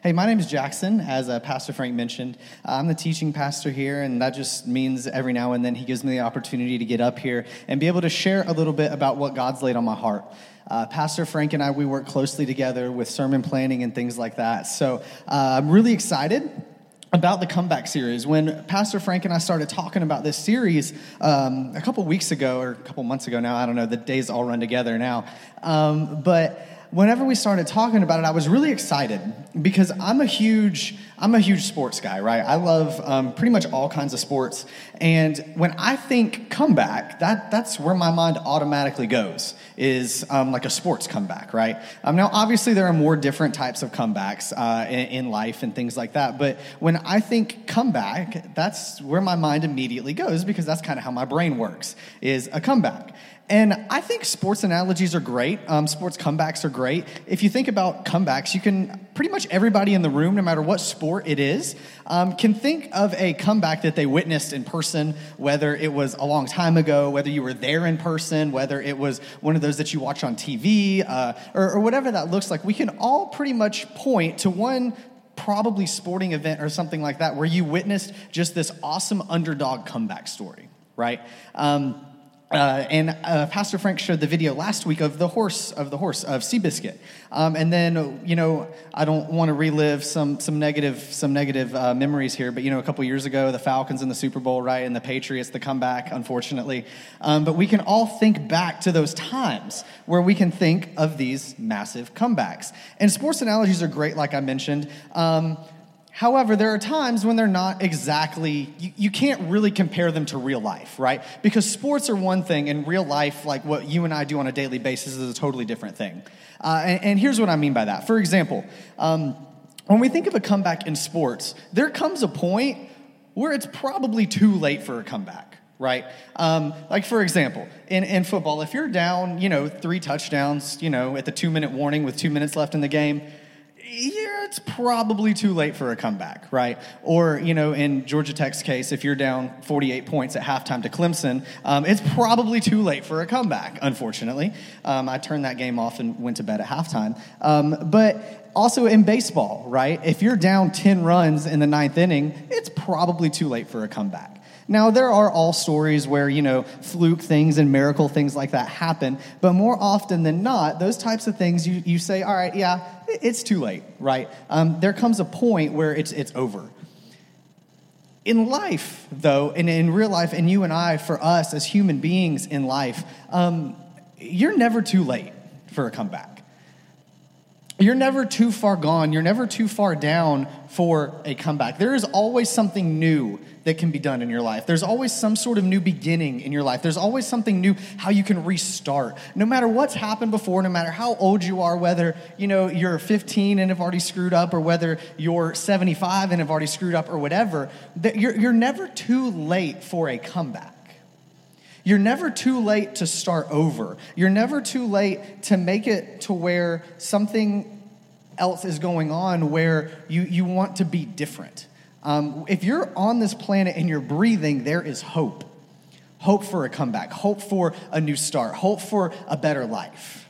Hey, my name is Jackson, as uh, Pastor Frank mentioned. I'm the teaching pastor here, and that just means every now and then he gives me the opportunity to get up here and be able to share a little bit about what God's laid on my heart. Uh, Pastor Frank and I, we work closely together with sermon planning and things like that. So uh, I'm really excited about the comeback series. When Pastor Frank and I started talking about this series um, a couple weeks ago, or a couple months ago now, I don't know, the days all run together now. Um, but whenever we started talking about it, I was really excited because I'm a huge I'm a huge sports guy, right? I love um, pretty much all kinds of sports, and when I think comeback, that that's where my mind automatically goes is um, like a sports comeback, right? Um, now, obviously, there are more different types of comebacks uh, in, in life and things like that, but when I think comeback, that's where my mind immediately goes because that's kind of how my brain works is a comeback. And I think sports analogies are great. Um, sports comebacks are great. If you think about comebacks, you can pretty much everybody in the room, no matter what sport it is, um, can think of a comeback that they witnessed in person, whether it was a long time ago, whether you were there in person, whether it was one of those that you watch on TV, uh, or, or whatever that looks like. We can all pretty much point to one probably sporting event or something like that where you witnessed just this awesome underdog comeback story, right? Um, uh, and uh, Pastor Frank showed the video last week of the horse of the horse of Seabiscuit, um, and then you know I don't want to relive some some negative some negative uh, memories here, but you know a couple years ago the Falcons in the Super Bowl, right, and the Patriots the comeback, unfortunately. Um, but we can all think back to those times where we can think of these massive comebacks, and sports analogies are great, like I mentioned. Um, However, there are times when they're not exactly, you, you, can't really compare them to real life, right? Because sports are one thing, and real life, like what you and I do on a daily basis, is a totally different thing. Uh, and, and, here's what I mean by that. For example, um, when we think of a comeback in sports, there comes a point where it's probably too late for a comeback, right? Um, like, for example, in, in football, if you're down, you know, three touchdowns, you know, at the two minute warning with two minutes left in the game, yeah, it's probably too late for a comeback, right? Or, you know, in Georgia Tech's case, if you're down 48 points at halftime to Clemson, um, it's probably too late for a comeback, unfortunately. Um, I turned that game off and went to bed at halftime. Um, but also in baseball, right? If you're down 10 runs in the ninth inning, it's probably too late for a comeback. Now, there are all stories where, you know, fluke things and miracle things like that happen, but more often than not, those types of things you, you say, all right, yeah, it's too late, right? Um, there comes a point where it's, it's over. In life, though, and in real life, and you and I, for us as human beings in life, um, you're never too late for a comeback. You're never too far gone. You're never too far down for a comeback. There is always something new that can be done in your life. There's always some sort of new beginning in your life. There's always something new how you can restart. No matter what's happened before, no matter how old you are, whether, you know, you're 15 and have already screwed up or whether you're 75 and have already screwed up or whatever, you're, you're never too late for a comeback. You're never too late to start over. You're never too late to make it to where something else is going on where you, you want to be different. Um, if you're on this planet and you're breathing, there is hope. Hope for a comeback, hope for a new start, hope for a better life.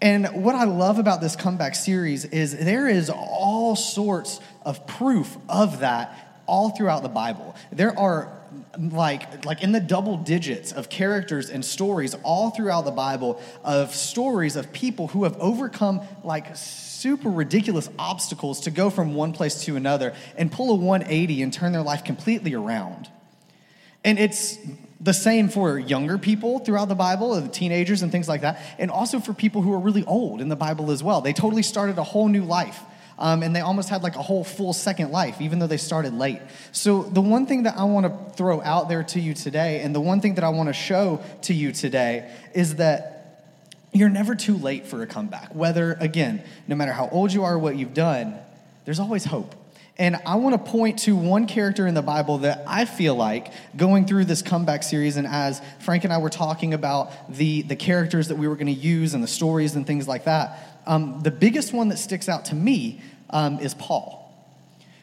And what I love about this comeback series is there is all sorts of proof of that all throughout the Bible. There are like like in the double digits of characters and stories all throughout the Bible of stories of people who have overcome like super ridiculous obstacles to go from one place to another and pull a 180 and turn their life completely around. And it's the same for younger people throughout the Bible, the teenagers and things like that, and also for people who are really old in the Bible as well. They totally started a whole new life. Um, and they almost had like a whole full second life, even though they started late. So, the one thing that I want to throw out there to you today, and the one thing that I want to show to you today, is that you're never too late for a comeback. Whether, again, no matter how old you are, what you've done, there's always hope. And I want to point to one character in the Bible that I feel like going through this comeback series, and as Frank and I were talking about the, the characters that we were going to use and the stories and things like that, um, the biggest one that sticks out to me um, is Paul.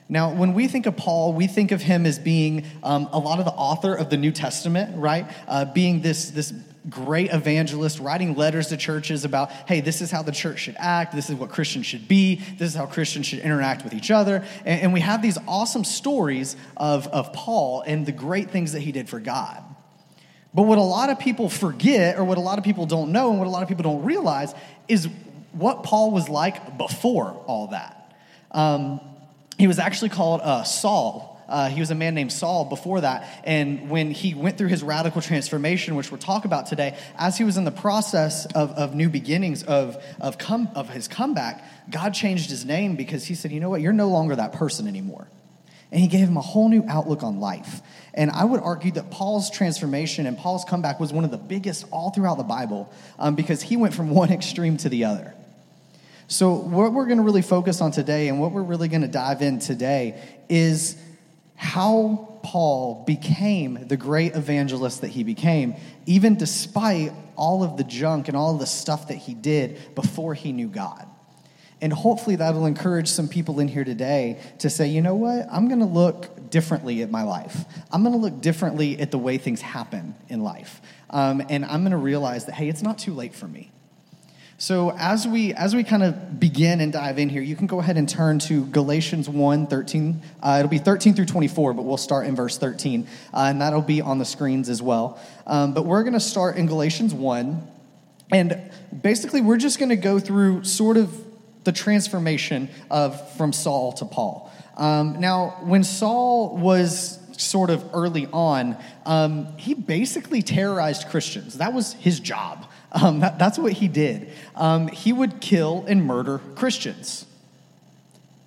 Now, when we think of Paul, we think of him as being um, a lot of the author of the New Testament, right? Uh, being this, this great evangelist writing letters to churches about, hey, this is how the church should act, this is what Christians should be, this is how Christians should interact with each other. And, and we have these awesome stories of, of Paul and the great things that he did for God. But what a lot of people forget, or what a lot of people don't know, and what a lot of people don't realize, is what Paul was like before all that. Um, he was actually called uh, Saul uh, he was a man named Saul before that. And when he went through his radical transformation, which we'll talk about today, as he was in the process of, of new beginnings, of, of, come, of his comeback, God changed his name because he said, you know what, you're no longer that person anymore. And he gave him a whole new outlook on life. And I would argue that Paul's transformation and Paul's comeback was one of the biggest all throughout the Bible um, because he went from one extreme to the other. So, what we're going to really focus on today and what we're really going to dive in today is how Paul became the great evangelist that he became, even despite all of the junk and all of the stuff that he did before he knew God. And hopefully that'll encourage some people in here today to say, you know what? I'm going to look differently at my life. I'm going to look differently at the way things happen in life. Um, and I'm going to realize that, hey, it's not too late for me. So as we as we kind of begin and dive in here, you can go ahead and turn to Galatians 1, 13. Uh, it'll be 13 through 24, but we'll start in verse 13, uh, and that'll be on the screens as well. Um, but we're going to start in Galatians 1, and basically we're just going to go through sort of the transformation of from Saul to Paul. Um, now, when Saul was sort of early on, um, he basically terrorized Christians. That was his job. Um, that, that's what he did. Um, he would kill and murder Christians.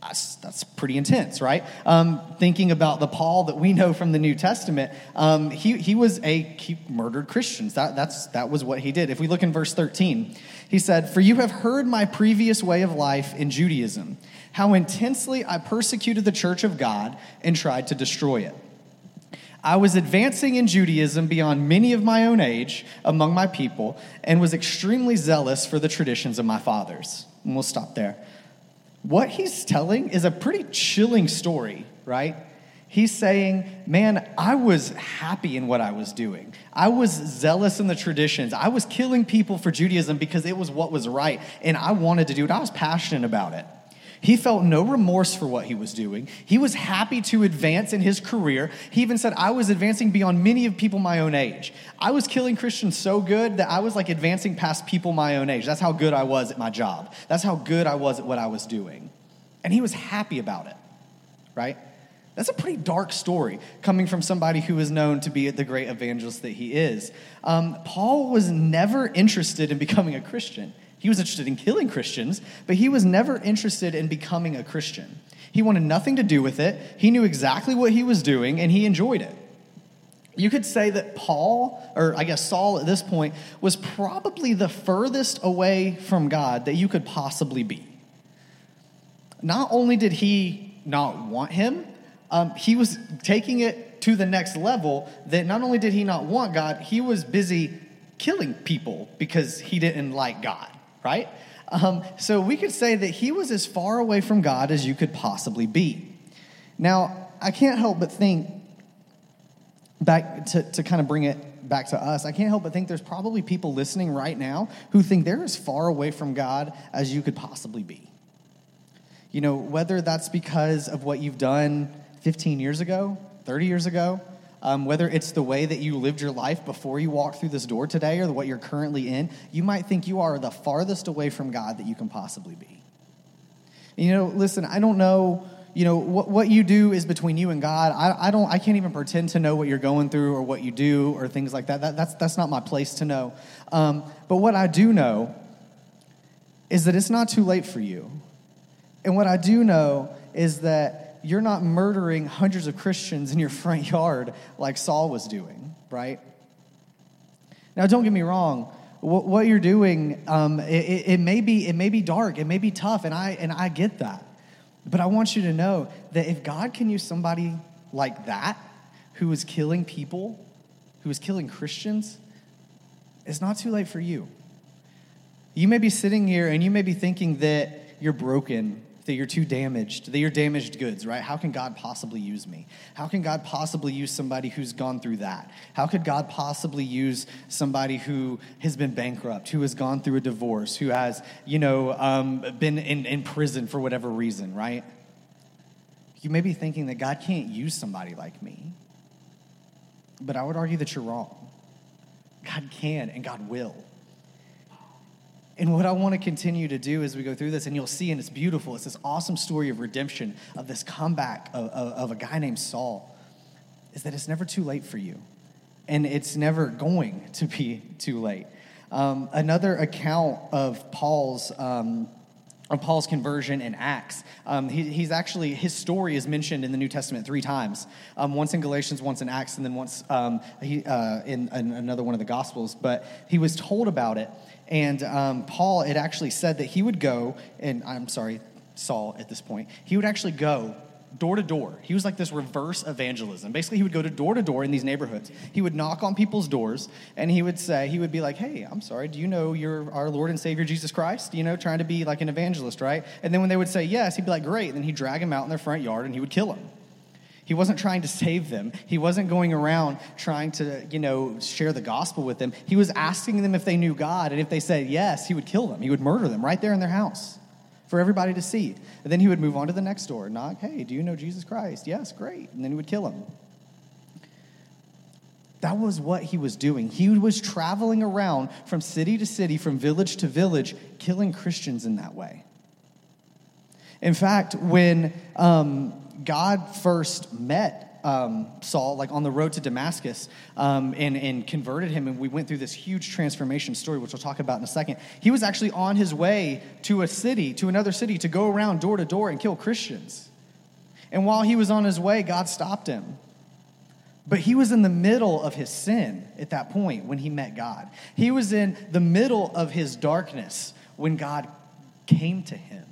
That's, that's pretty intense, right? Um, thinking about the Paul that we know from the New Testament, um, he, he was a, he murdered Christians. That, that's, that was what he did. If we look in verse 13, he said, For you have heard my previous way of life in Judaism, how intensely I persecuted the church of God and tried to destroy it. I was advancing in Judaism beyond many of my own age among my people and was extremely zealous for the traditions of my fathers. And we'll stop there. What he's telling is a pretty chilling story, right? He's saying, Man, I was happy in what I was doing. I was zealous in the traditions. I was killing people for Judaism because it was what was right, and I wanted to do it. I was passionate about it. He felt no remorse for what he was doing. He was happy to advance in his career. He even said, I was advancing beyond many of people my own age. I was killing Christians so good that I was like advancing past people my own age. That's how good I was at my job. That's how good I was at what I was doing. And he was happy about it, right? That's a pretty dark story coming from somebody who is known to be the great evangelist that he is. Um, Paul was never interested in becoming a Christian. He was interested in killing Christians, but he was never interested in becoming a Christian. He wanted nothing to do with it. He knew exactly what he was doing, and he enjoyed it. You could say that Paul, or I guess Saul at this point, was probably the furthest away from God that you could possibly be. Not only did he not want him, um, he was taking it to the next level that not only did he not want God, he was busy killing people because he didn't like God right? Um, so we could say that he was as far away from God as you could possibly be. Now, I can't help but think, back to, to kind of bring it back to us, I can't help but think there's probably people listening right now who think they're as far away from God as you could possibly be. You know, whether that's because of what you've done 15 years ago, 30 years ago, um, whether it's the way that you lived your life before you walked through this door today or what you're currently in, you might think you are the farthest away from God that you can possibly be. You know, listen, I don't know, you know, what, what you do is between you and God. I, I don't, I can't even pretend to know what you're going through or what you do or things like that. that that's, that's not my place to know. Um, but what I do know is that it's not too late for you. And what I do know is that you're not murdering hundreds of Christians in your front yard like Saul was doing, right? Now, don't get me wrong. What, you're doing, um, it, it, may be, it may be dark, it may be tough, and I, and I get that. But I want you to know that if God can use somebody like that, who is killing people, who is killing Christians, it's not too late for you. You may be sitting here and you may be thinking that you're broken that you're too damaged, that you're damaged goods, right? How can God possibly use me? How can God possibly use somebody who's gone through that? How could God possibly use somebody who has been bankrupt, who has gone through a divorce, who has, you know, um, been in, in prison for whatever reason, right? You may be thinking that God can't use somebody like me, but I would argue that you're wrong. God can and God will. And what I want to continue to do as we go through this, and you'll see, and it's beautiful, it's this awesome story of redemption, of this comeback of, of, of, a guy named Saul, is that it's never too late for you. And it's never going to be too late. Um, another account of Paul's. Um, of Paul's conversion in Acts. Um, he, he's actually, his story is mentioned in the New Testament three times um, once in Galatians, once in Acts, and then once um, he, uh, in, in, another one of the Gospels. But he was told about it. And um, Paul had actually said that he would go, and I'm sorry, Saul at this point, he would actually go door to door. He was like this reverse evangelism. Basically, he would go to door to door in these neighborhoods. He would knock on people's doors and he would say, he would be like, hey, I'm sorry, do you know you're our Lord and Savior Jesus Christ? You know, trying to be like an evangelist, right? And then when they would say yes, he'd be like, great. And then he'd drag him out in their front yard and he would kill him. He wasn't trying to save them. He wasn't going around trying to, you know, share the gospel with them. He was asking them if they knew God, and if they said yes, he would kill them. He would murder them right there in their house for everybody to see. And then he would move on to the next door knock, hey, do you know Jesus Christ? Yes, great. And then he would kill him. That was what he was doing. He was traveling around from city to city, from village to village, killing Christians in that way. In fact, when um, God first met um, Saul, like on the road to Damascus, um, and, and converted him. And we went through this huge transformation story, which we'll talk about in a second. He was actually on his way to a city, to another city, to go around door to door and kill Christians. And while he was on his way, God stopped him. But he was in the middle of his sin at that point when he met God. He was in the middle of his darkness when God came to him.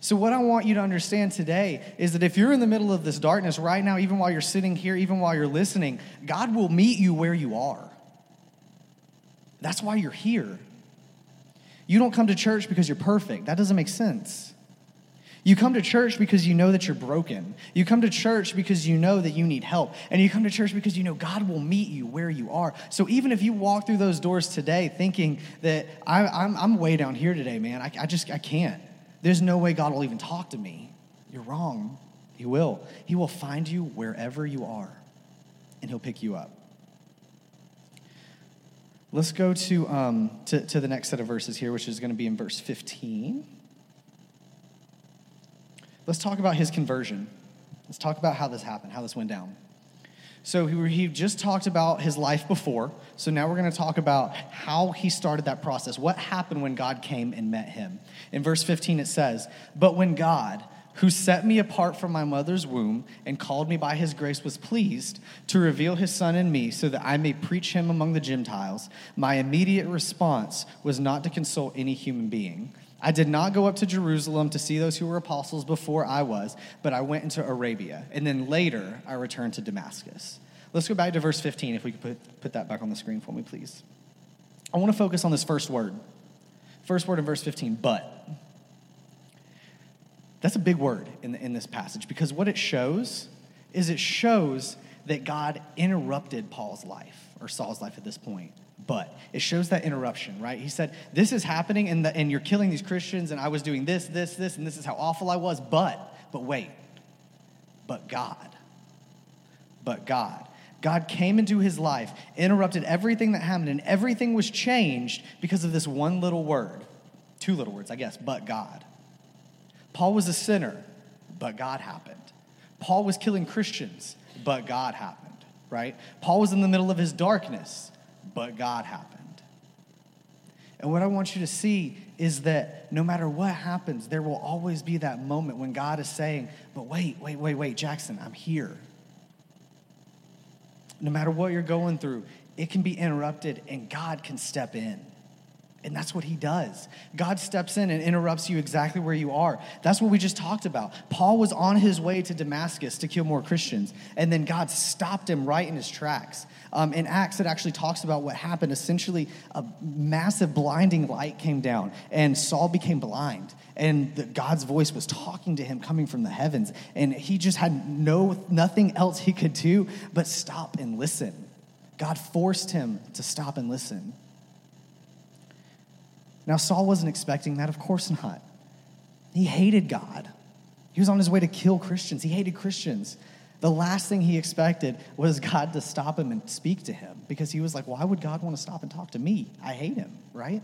So, what I want you to understand today is that if you're in the middle of this darkness right now, even while you're sitting here, even while you're listening, God will meet you where you are. That's why you're here. You don't come to church because you're perfect. That doesn't make sense. You come to church because you know that you're broken. You come to church because you know that you need help. And you come to church because you know God will meet you where you are. So even if you walk through those doors today thinking that I, am way down here today, man, I, I just I can't. There's no way God will even talk to me. You're wrong. He will. He will find you wherever you are, and He'll pick you up. Let's go to, um, to, to the next set of verses here, which is going to be in verse 15. Let's talk about his conversion. Let's talk about how this happened, how this went down. So he, he just talked about his life before. So now we're going to talk about how he started that process. What happened when God came and met him? In verse 15, it says, But when God, who set me apart from my mother's womb and called me by his grace, was pleased to reveal his son in me so that I may preach him among the Gentiles, my immediate response was not to consult any human being I did not go up to Jerusalem to see those who were apostles before I was, but I went into Arabia. And then later, I returned to Damascus. Let's go back to verse 15, if we could put, put that back on the screen for me, please. I want to focus on this first word. First word in verse 15, but. That's a big word in, the, in this passage because what it shows is it shows that God interrupted Paul's life or Saul's life at this point but. It shows that interruption, right? He said, This is happening, and, the, and you're killing these Christians, and I was doing this, this, this, and this is how awful I was, but, but wait, but God. But God. God came into his life, interrupted everything that happened, and everything was changed because of this one little word. Two little words, I guess, but God. Paul was a sinner, but God happened. Paul was killing Christians, but God happened, right? Paul was in the middle of his darkness, but God happened. And what I want you to see is that no matter what happens, there will always be that moment when God is saying, But wait, wait, wait, wait, Jackson, I'm here. No matter what you're going through, it can be interrupted and God can step in. And that's what he does. God steps in and interrupts you exactly where you are. That's what we just talked about. Paul was on his way to Damascus to kill more Christians, and then God stopped him right in his tracks. Um, in Acts, it actually talks about what happened. Essentially, a massive blinding light came down, and Saul became blind. And the, God's voice was talking to him coming from the heavens, and he just had no nothing else he could do but stop and listen. God forced him to stop and listen. Now, Saul wasn't expecting that, of course not. He hated God. He was on his way to kill Christians, he hated Christians. The last thing he expected was God to stop him and speak to him because he was like, why would God want to stop and talk to me? I hate him, right?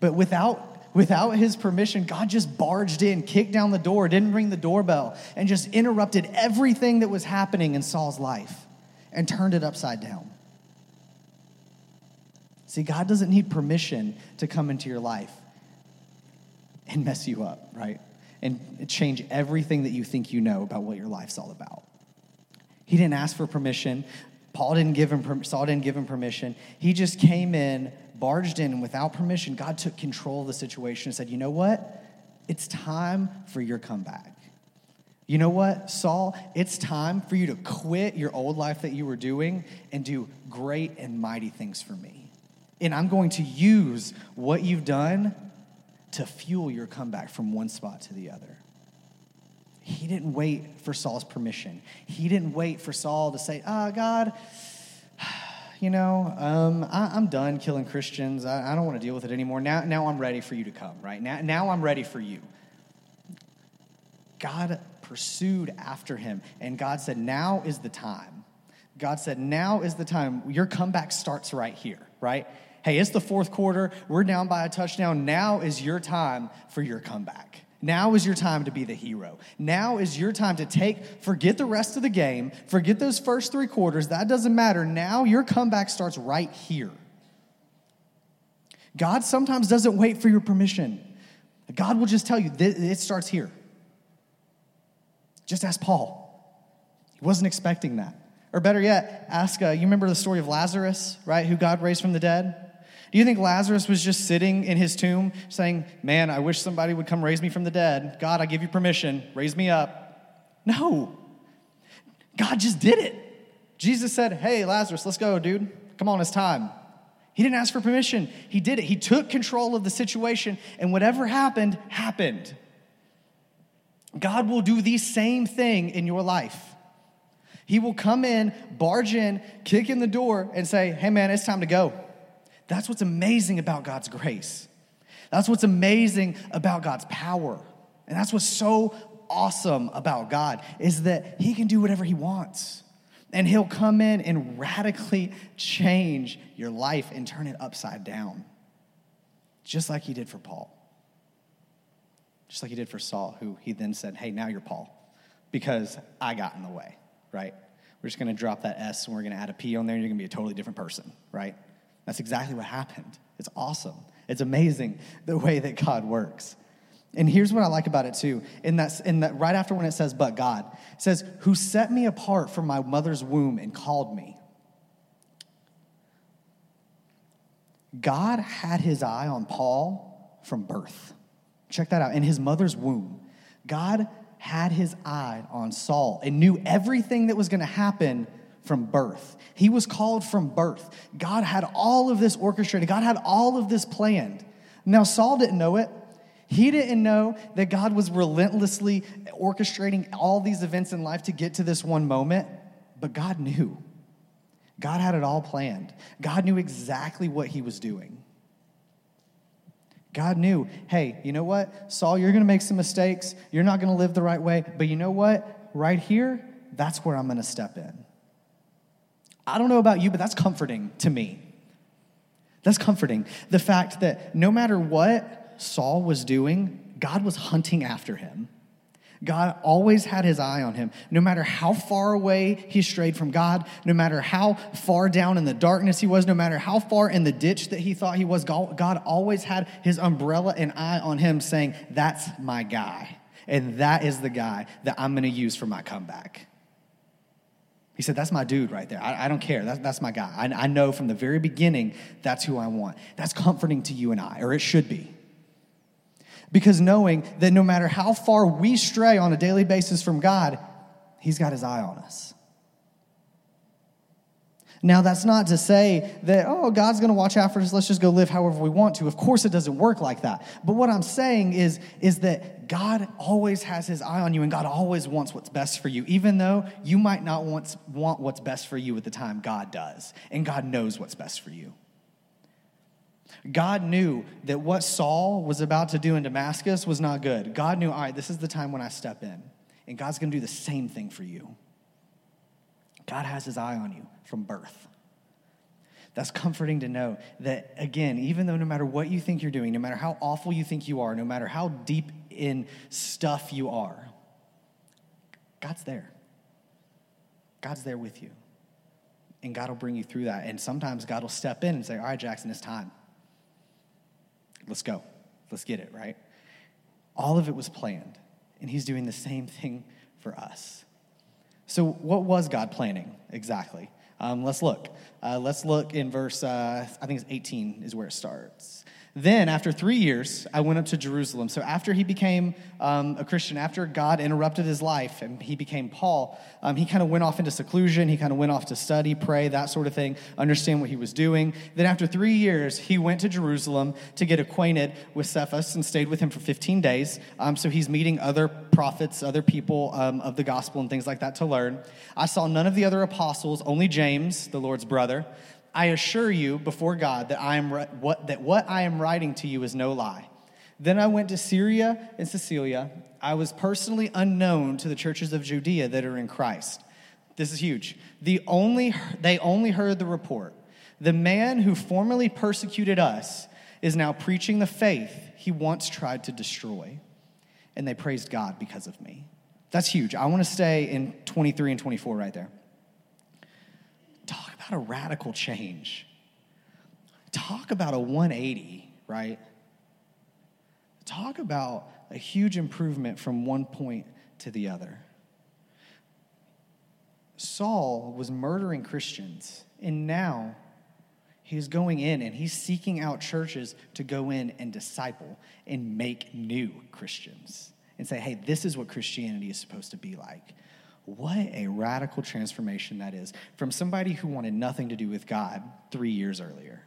But without without his permission, God just barged in, kicked down the door, didn't ring the doorbell, and just interrupted everything that was happening in Saul's life and turned it upside down. See, God doesn't need permission to come into your life and mess you up, right? And change everything that you think you know about what your life's all about. He didn't ask for permission. Paul didn't give him Saul didn't give him permission. He just came in, barged in, and without permission, God took control of the situation and said, "You know what? It's time for your comeback." You know what, Saul? It's time for you to quit your old life that you were doing and do great and mighty things for me. And I'm going to use what you've done to fuel your comeback from one spot to the other. He didn't wait for Saul's permission. He didn't wait for Saul to say, Ah, oh, God, you know, um, I, am done killing Christians. I, I don't want to deal with it anymore. Now, now I'm ready for you to come, right? Now, now I'm ready for you. God pursued after him, and God said, Now is the time. God said, Now is the time. Your comeback starts right here, right? Hey, it's the fourth quarter, we're down by a touchdown. Now is your time for your comeback. Now is your time to be the hero. Now is your time to take, forget the rest of the game, forget those first three quarters. That doesn't matter. Now your comeback starts right here. God sometimes doesn't wait for your permission. God will just tell you, it starts here. Just ask Paul. He wasn't expecting that. Or better yet, ask, uh, you remember the story of Lazarus, right, who God raised from the dead? Do you think Lazarus was just sitting in his tomb saying, Man, I wish somebody would come raise me from the dead? God, I give you permission, raise me up. No. God just did it. Jesus said, Hey, Lazarus, let's go, dude. Come on, it's time. He didn't ask for permission. He did it. He took control of the situation, and whatever happened, happened. God will do the same thing in your life. He will come in, barge in, kick in the door, and say, Hey, man, it's time to go. That's what's amazing about God's grace. That's what's amazing about God's power. And that's what's so awesome about God is that he can do whatever he wants. And he'll come in and radically change your life and turn it upside down. Just like he did for Paul. Just like he did for Saul, who he then said, Hey, now you're Paul, because I got in the way, right? We're just gonna drop that S and we're gonna add a P on there, and you're gonna be a totally different person, right? That's exactly what happened. It's awesome. It's amazing the way that God works. And here's what I like about it too. In that, in that right after when it says, but God, it says, who set me apart from my mother's womb and called me. God had his eye on Paul from birth. Check that out. In his mother's womb, God had his eye on Saul and knew everything that was going to happen from birth. He was called from birth. God had all of this orchestrated, God had all of this planned. Now, Saul didn't know it. He didn't know that God was relentlessly orchestrating all these events in life to get to this one moment, but God knew. God had it all planned. God knew exactly what he was doing. God knew, hey, you know what? Saul, you're going to make some mistakes. You're not going to live the right way. But you know what? Right here, that's where I'm going to step in. I don't know about you, but that's comforting to me. That's comforting. The fact that no matter what Saul was doing, God was hunting after him. God always had his eye on him. No matter how far away he strayed from God, no matter how far down in the darkness he was, no matter how far in the ditch that he thought he was, God always had his umbrella and eye on him, saying, That's my guy. And that is the guy that I'm going to use for my comeback. He said, That's my dude right there. I, I don't care. That, that's my guy. I, I know from the very beginning that's who I want. That's comforting to you and I, or it should be. Because knowing that no matter how far we stray on a daily basis from God, He's got His eye on us. Now, that's not to say that, oh, God's going to watch out for us. Let's just go live however we want to. Of course, it doesn't work like that. But what I'm saying is, is that God always has his eye on you and God always wants what's best for you, even though you might not want, want what's best for you at the time God does. And God knows what's best for you. God knew that what Saul was about to do in Damascus was not good. God knew, all right, this is the time when I step in. And God's going to do the same thing for you. God has his eye on you from birth. That's comforting to know that, again, even though no matter what you think you're doing, no matter how awful you think you are, no matter how deep in stuff you are, God's there. God's there with you. And God will bring you through that. And sometimes God will step in and say, All right, Jackson, it's time. Let's go. Let's get it, right? All of it was planned. And He's doing the same thing for us. So, what was God planning exactly? Um, let's look. Uh, let's look in verse, uh, I think it's 18 is where it starts. Then, after three years, I went up to Jerusalem. So, after he became um, a Christian, after God interrupted his life and he became Paul, um, he kind of went off into seclusion. He kind of went off to study, pray, that sort of thing, understand what he was doing. Then, after three years, he went to Jerusalem to get acquainted with Cephas and stayed with him for 15 days. Um, so, he's meeting other prophets, other people um, of the gospel, and things like that to learn. I saw none of the other apostles, only James, the Lord's brother. I assure you before God that, I am what, that what I am writing to you is no lie. Then I went to Syria and Cilicia. I was personally unknown to the churches of Judea that are in Christ. This is huge. The only, they only heard the report. The man who formerly persecuted us is now preaching the faith he once tried to destroy. And they praised God because of me. That's huge. I want to stay in 23 and 24 right there about a radical change. Talk about a 180, right? Talk about a huge improvement from one point to the other. Saul was murdering Christians, and now he's going in and he's seeking out churches to go in and disciple and make new Christians and say, hey, this is what Christianity is supposed to be like. What a radical transformation that is from somebody who wanted nothing to do with God three years earlier.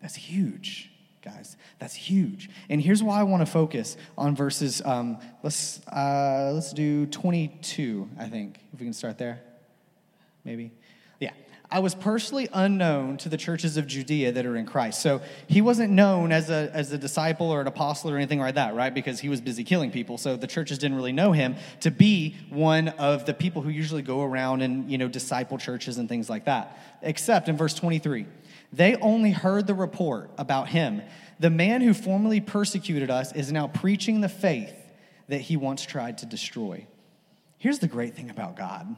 That's huge, guys. That's huge. And here's why I want to focus on verses. Um, let's uh, let's do 22. I think if we can start there, maybe. I was personally unknown to the churches of Judea that are in Christ. So he wasn't known as a, as a disciple or an apostle or anything like that, right? Because he was busy killing people. So the churches didn't really know him to be one of the people who usually go around and, you know, disciple churches and things like that. Except in verse 23, they only heard the report about him. The man who formerly persecuted us is now preaching the faith that he once tried to destroy. Here's the great thing about God.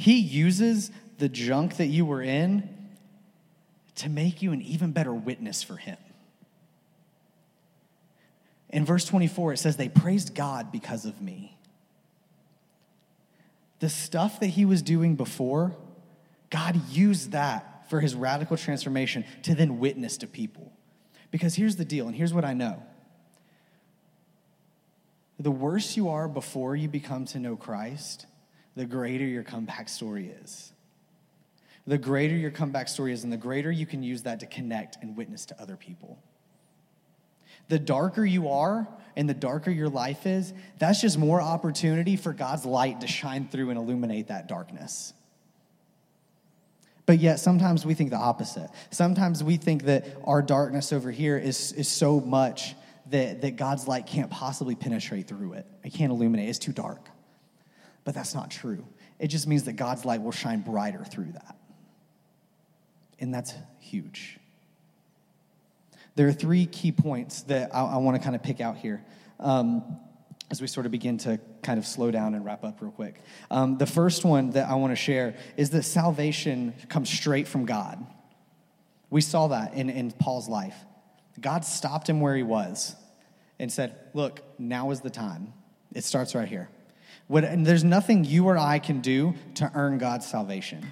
He uses the junk that you were in to make you an even better witness for him. In verse 24, it says, They praised God because of me. The stuff that he was doing before, God used that for his radical transformation to then witness to people. Because here's the deal, and here's what I know the worse you are before you become to know Christ, the greater your comeback story is the greater your comeback story is, and the greater you can use that to connect and witness to other people. The darker you are and the darker your life is, that's just more opportunity for God's light to shine through and illuminate that darkness. But yet, sometimes we think the opposite. Sometimes we think that our darkness over here is, is so much that, that God's light can't possibly penetrate through it. It can't illuminate, it's too dark. But that's not true. It just means that God's light will shine brighter through that and that's huge. There are three key points that I, I want to kind of pick out here um, as we sort of begin to kind of slow down and wrap up real quick. Um, the first one that I want to share is that salvation comes straight from God. We saw that in, in Paul's life. God stopped him where he was and said, Look, now is the time. It starts right here. What, and there's nothing you or I can do to earn God's salvation.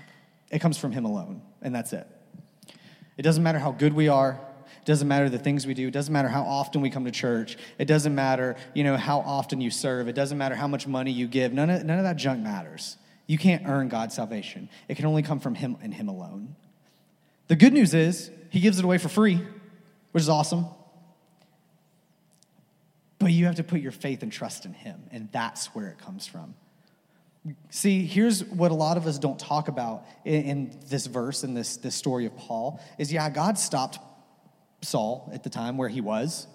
It comes from Him alone, and that's it. It doesn't matter how good we are. It doesn't matter the things we do. It doesn't matter how often we come to church. It doesn't matter, you know, how often you serve. It doesn't matter how much money you give. None of, none of that junk matters. You can't earn God's salvation. It can only come from Him and Him alone. The good news is He gives it away for free, which is awesome. But you have to put your faith and trust in Him, and that's where it comes from. See, here's what a lot of us don't talk about in, in, this verse, in this, this story of Paul, is yeah, God stopped Saul at the time where he was,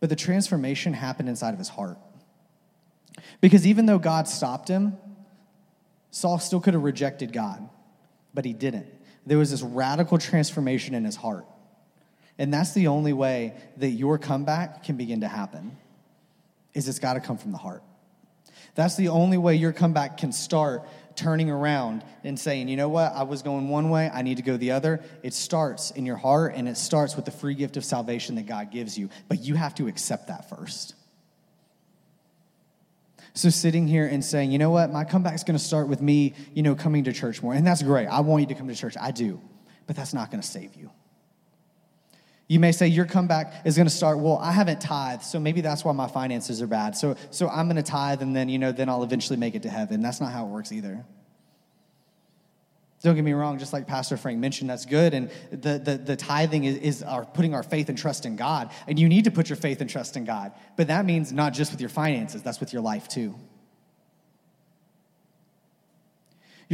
but the transformation happened inside of his heart. Because even though God stopped him, Saul still could have rejected God, but he didn't. There was this radical transformation in his heart. And that's the only way that your comeback can begin to happen. Is it's got to come from the heart. That's the only way your comeback can start turning around and saying, you know what, I was going one way, I need to go the other. It starts in your heart and it starts with the free gift of salvation that God gives you. But you have to accept that first. So sitting here and saying, you know what, my comeback is going to start with me, you know, coming to church more. And that's great. I want you to come to church. I do. But that's not going to save you. You may say your comeback is going to start, well, I haven't tithed, so maybe that's why my finances are bad. So, so I'm going to tithe and then, you know, then I'll eventually make it to heaven. That's not how it works either. Don't get me wrong, just like Pastor Frank mentioned, that's good. And the, the, the tithing is, is our putting our faith and trust in God. And you need to put your faith and trust in God. But that means not just with your finances, that's with your life too.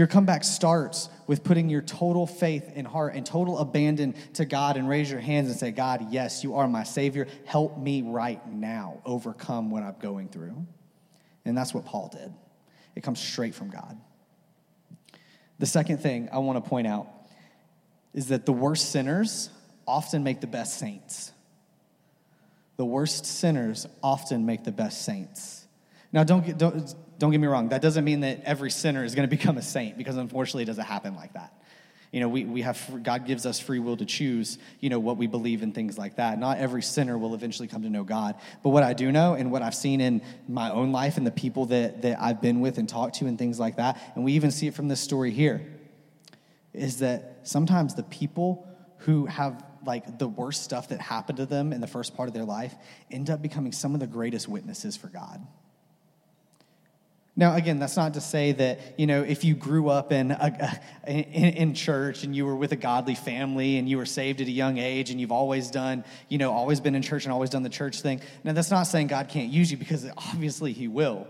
Your comeback starts with putting your total faith and heart and total abandon to God and raise your hands and say, God, yes, you are my Savior. Help me right now overcome what I'm going through. And that's what Paul did. It comes straight from God. The second thing I want to point out is that the worst sinners often make the best saints. The worst sinners often make the best saints. Now, don't get, don't, don't get me wrong, that doesn't mean that every sinner is going to become a saint because unfortunately it doesn't happen like that. You know, we, we have, God gives us free will to choose, you know, what we believe in, things like that. Not every sinner will eventually come to know God. But what I do know and what I've seen in my own life and the people that, that I've been with and talked to and things like that, and we even see it from this story here, is that sometimes the people who have like the worst stuff that happened to them in the first part of their life end up becoming some of the greatest witnesses for God. Now, again, that's not to say that, you know, if you grew up in, a, in, in, church and you were with a godly family and you were saved at a young age and you've always done, you know, always been in church and always done the church thing. Now, that's not saying God can't use you because obviously He will.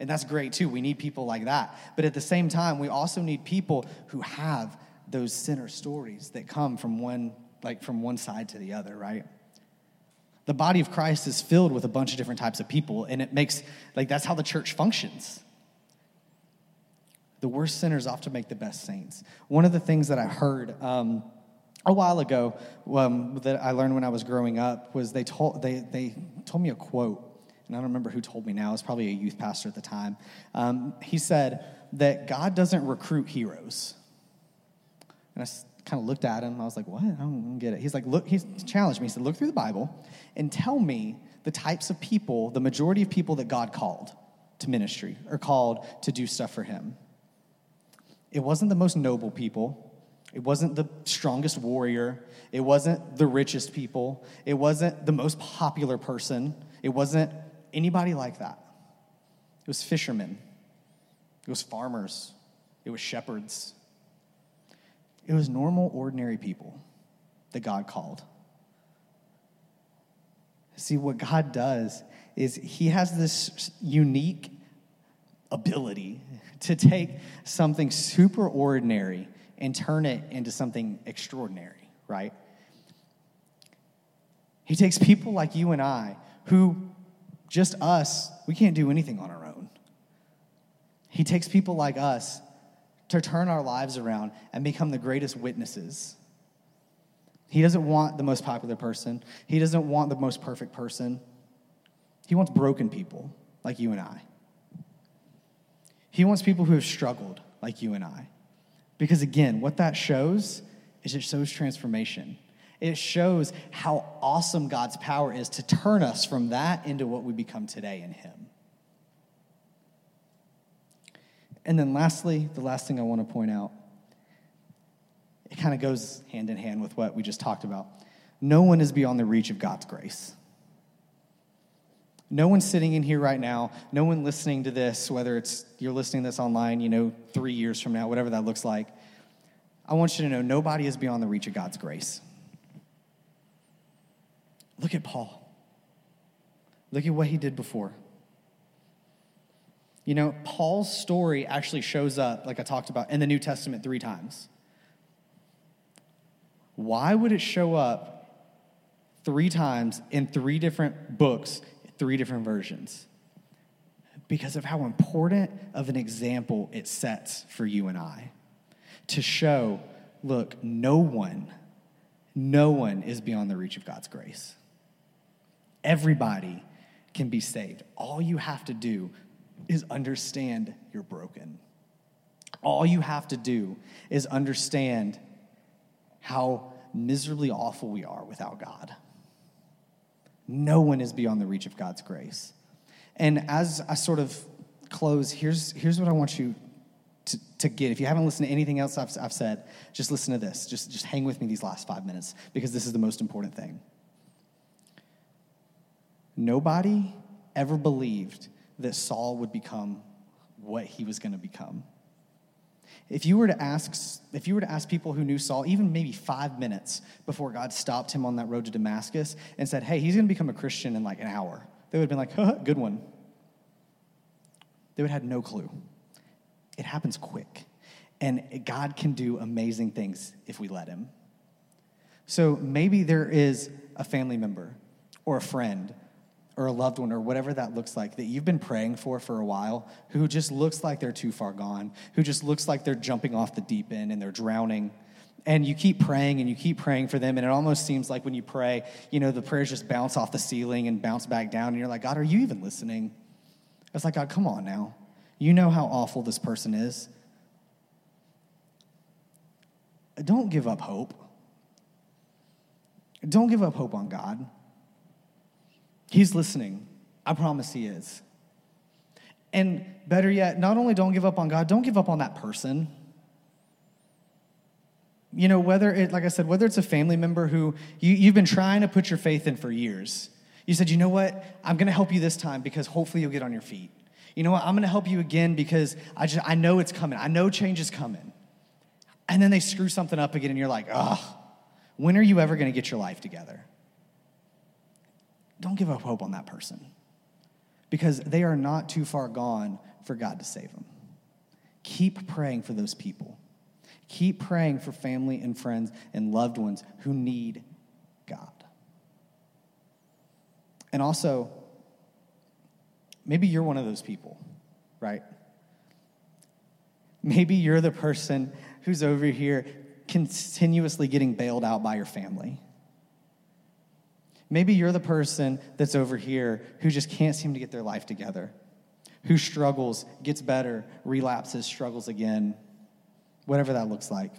And that's great too. We need people like that. But at the same time, we also need people who have those sinner stories that come from one, like from one side to the other, right? The body of Christ is filled with a bunch of different types of people, and it makes, like, that's how the church functions. The worst sinners often make the best saints. One of the things that I heard um, a while ago um, that I learned when I was growing up was they told, they, they told me a quote, and I don't remember who told me now, it was probably a youth pastor at the time. Um, he said that God doesn't recruit heroes. And I kind of looked at him. I was like, what? I don't get it. He's like, look, he challenged me. He said, look through the Bible and tell me the types of people, the majority of people that God called to ministry or called to do stuff for him. It wasn't the most noble people. It wasn't the strongest warrior. It wasn't the richest people. It wasn't the most popular person. It wasn't anybody like that. It was fishermen. It was farmers. It was shepherds. It was normal, ordinary people that God called. See, what God does is He has this unique ability to take something super ordinary and turn it into something extraordinary, right? He takes people like you and I, who just us, we can't do anything on our own. He takes people like us to turn our lives around and become the greatest witnesses. He doesn't want the most popular person, He doesn't want the most perfect person. He wants broken people like you and I. He wants people who have struggled like you and I. Because again, what that shows is it shows transformation. It shows how awesome God's power is to turn us from that into what we become today in Him. And then, lastly, the last thing I want to point out, it kind of goes hand in hand with what we just talked about. No one is beyond the reach of God's grace. No one sitting in here right now, no one listening to this, whether it's you're listening to this online, you know, three years from now, whatever that looks like, I want you to know nobody is beyond the reach of God's grace. Look at Paul. Look at what he did before. You know, Paul's story actually shows up, like I talked about, in the New Testament three times. Why would it show up three times in three different books, three different versions? Because of how important of an example it sets for you and I to show look, no one, no one is beyond the reach of God's grace. Everybody can be saved. All you have to do is understand you're broken. All you have to do is understand how miserably awful we are without God. No one is beyond the reach of God's grace. And as I sort of close, here's, here's what I want you to, to get. If you haven't listened to anything else I've, I've said, just listen to this. Just, just hang with me these last five minutes because this is the most important thing. Nobody ever believed that Saul would become what he was going to become. If you were to ask, if you were to ask people who knew Saul, even maybe five minutes before God stopped him on that road to Damascus and said, "Hey, he's going to become a Christian in like an hour," they would have been like, "Good one." They would have had no clue. It happens quick, and God can do amazing things if we let Him. So maybe there is a family member or a friend or a loved one or whatever that looks like that you've been praying for for a while who just looks like they're too far gone, who just looks like they're jumping off the deep end and they're drowning. And you keep praying and you keep praying for them, and it almost seems like when you pray, you know, the prayers just bounce off the ceiling and bounce back down, and you're like, God, are you even listening? It's like, God, come on now. You know how awful this person is. Don't give up hope. Don't give up hope on God. He's listening. I promise He is. And better yet, not only don't give up on God, don't give up on that person. You know, whether it, like I said, whether it's a family member who you, you've been trying to put your faith in for years. You said, you know what? I'm going to help you this time because hopefully you'll get on your feet. You know what? I'm going to help you again because I, just, I know it's coming. I know change is coming. And then they screw something up again and you're like, ugh, when are you ever going to get your life together? Don't give up hope on that person because they are not too far gone for God to save them. Keep praying for those people. Keep praying for family and friends and loved ones who need God. And also, maybe you're one of those people, right? Maybe you're the person who's over here continuously getting bailed out by your family Maybe you're the person that's over here who just can't seem to get their life together, who struggles, gets better, relapses, struggles again, whatever that looks like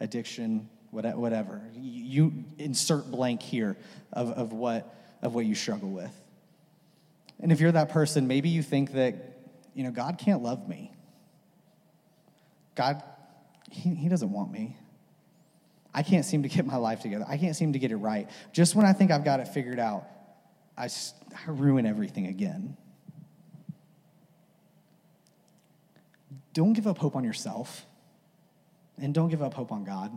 addiction, whatever. You insert blank here of, of, what, of what you struggle with. And if you're that person, maybe you think that, you know, God can't love me. God, he, he doesn't want me. I can't seem to get my life together. I can't seem to get it right. Just when I think I've got it figured out, I, I ruin everything again. Don't give up hope on yourself, and don't give up hope on God.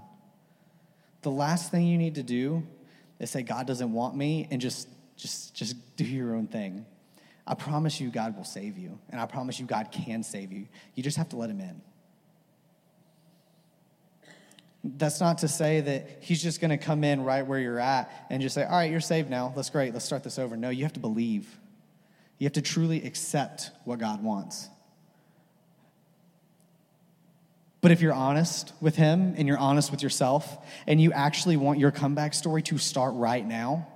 The last thing you need to do is say, God doesn't want me, and just, just, just do your own thing. I promise you, God will save you, and I promise you, God can save you. You just have to let Him in. That's not to say that he's just going to come in right where you're at and just say, All right, you're saved now. That's great. Let's start this over. No, you have to believe. You have to truly accept what God wants. But if you're honest with him and you're honest with yourself and you actually want your comeback story to start right now,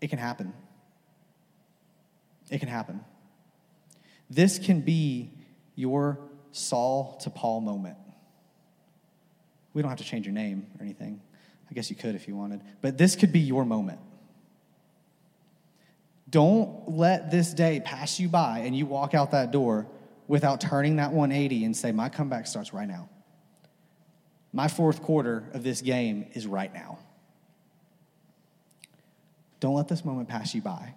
it can happen. It can happen. This can be your Saul to Paul moment. We don't have to change your name or anything. I guess you could if you wanted. But this could be your moment. Don't let this day pass you by and you walk out that door without turning that 180 and say, My comeback starts right now. My fourth quarter of this game is right now. Don't let this moment pass you by.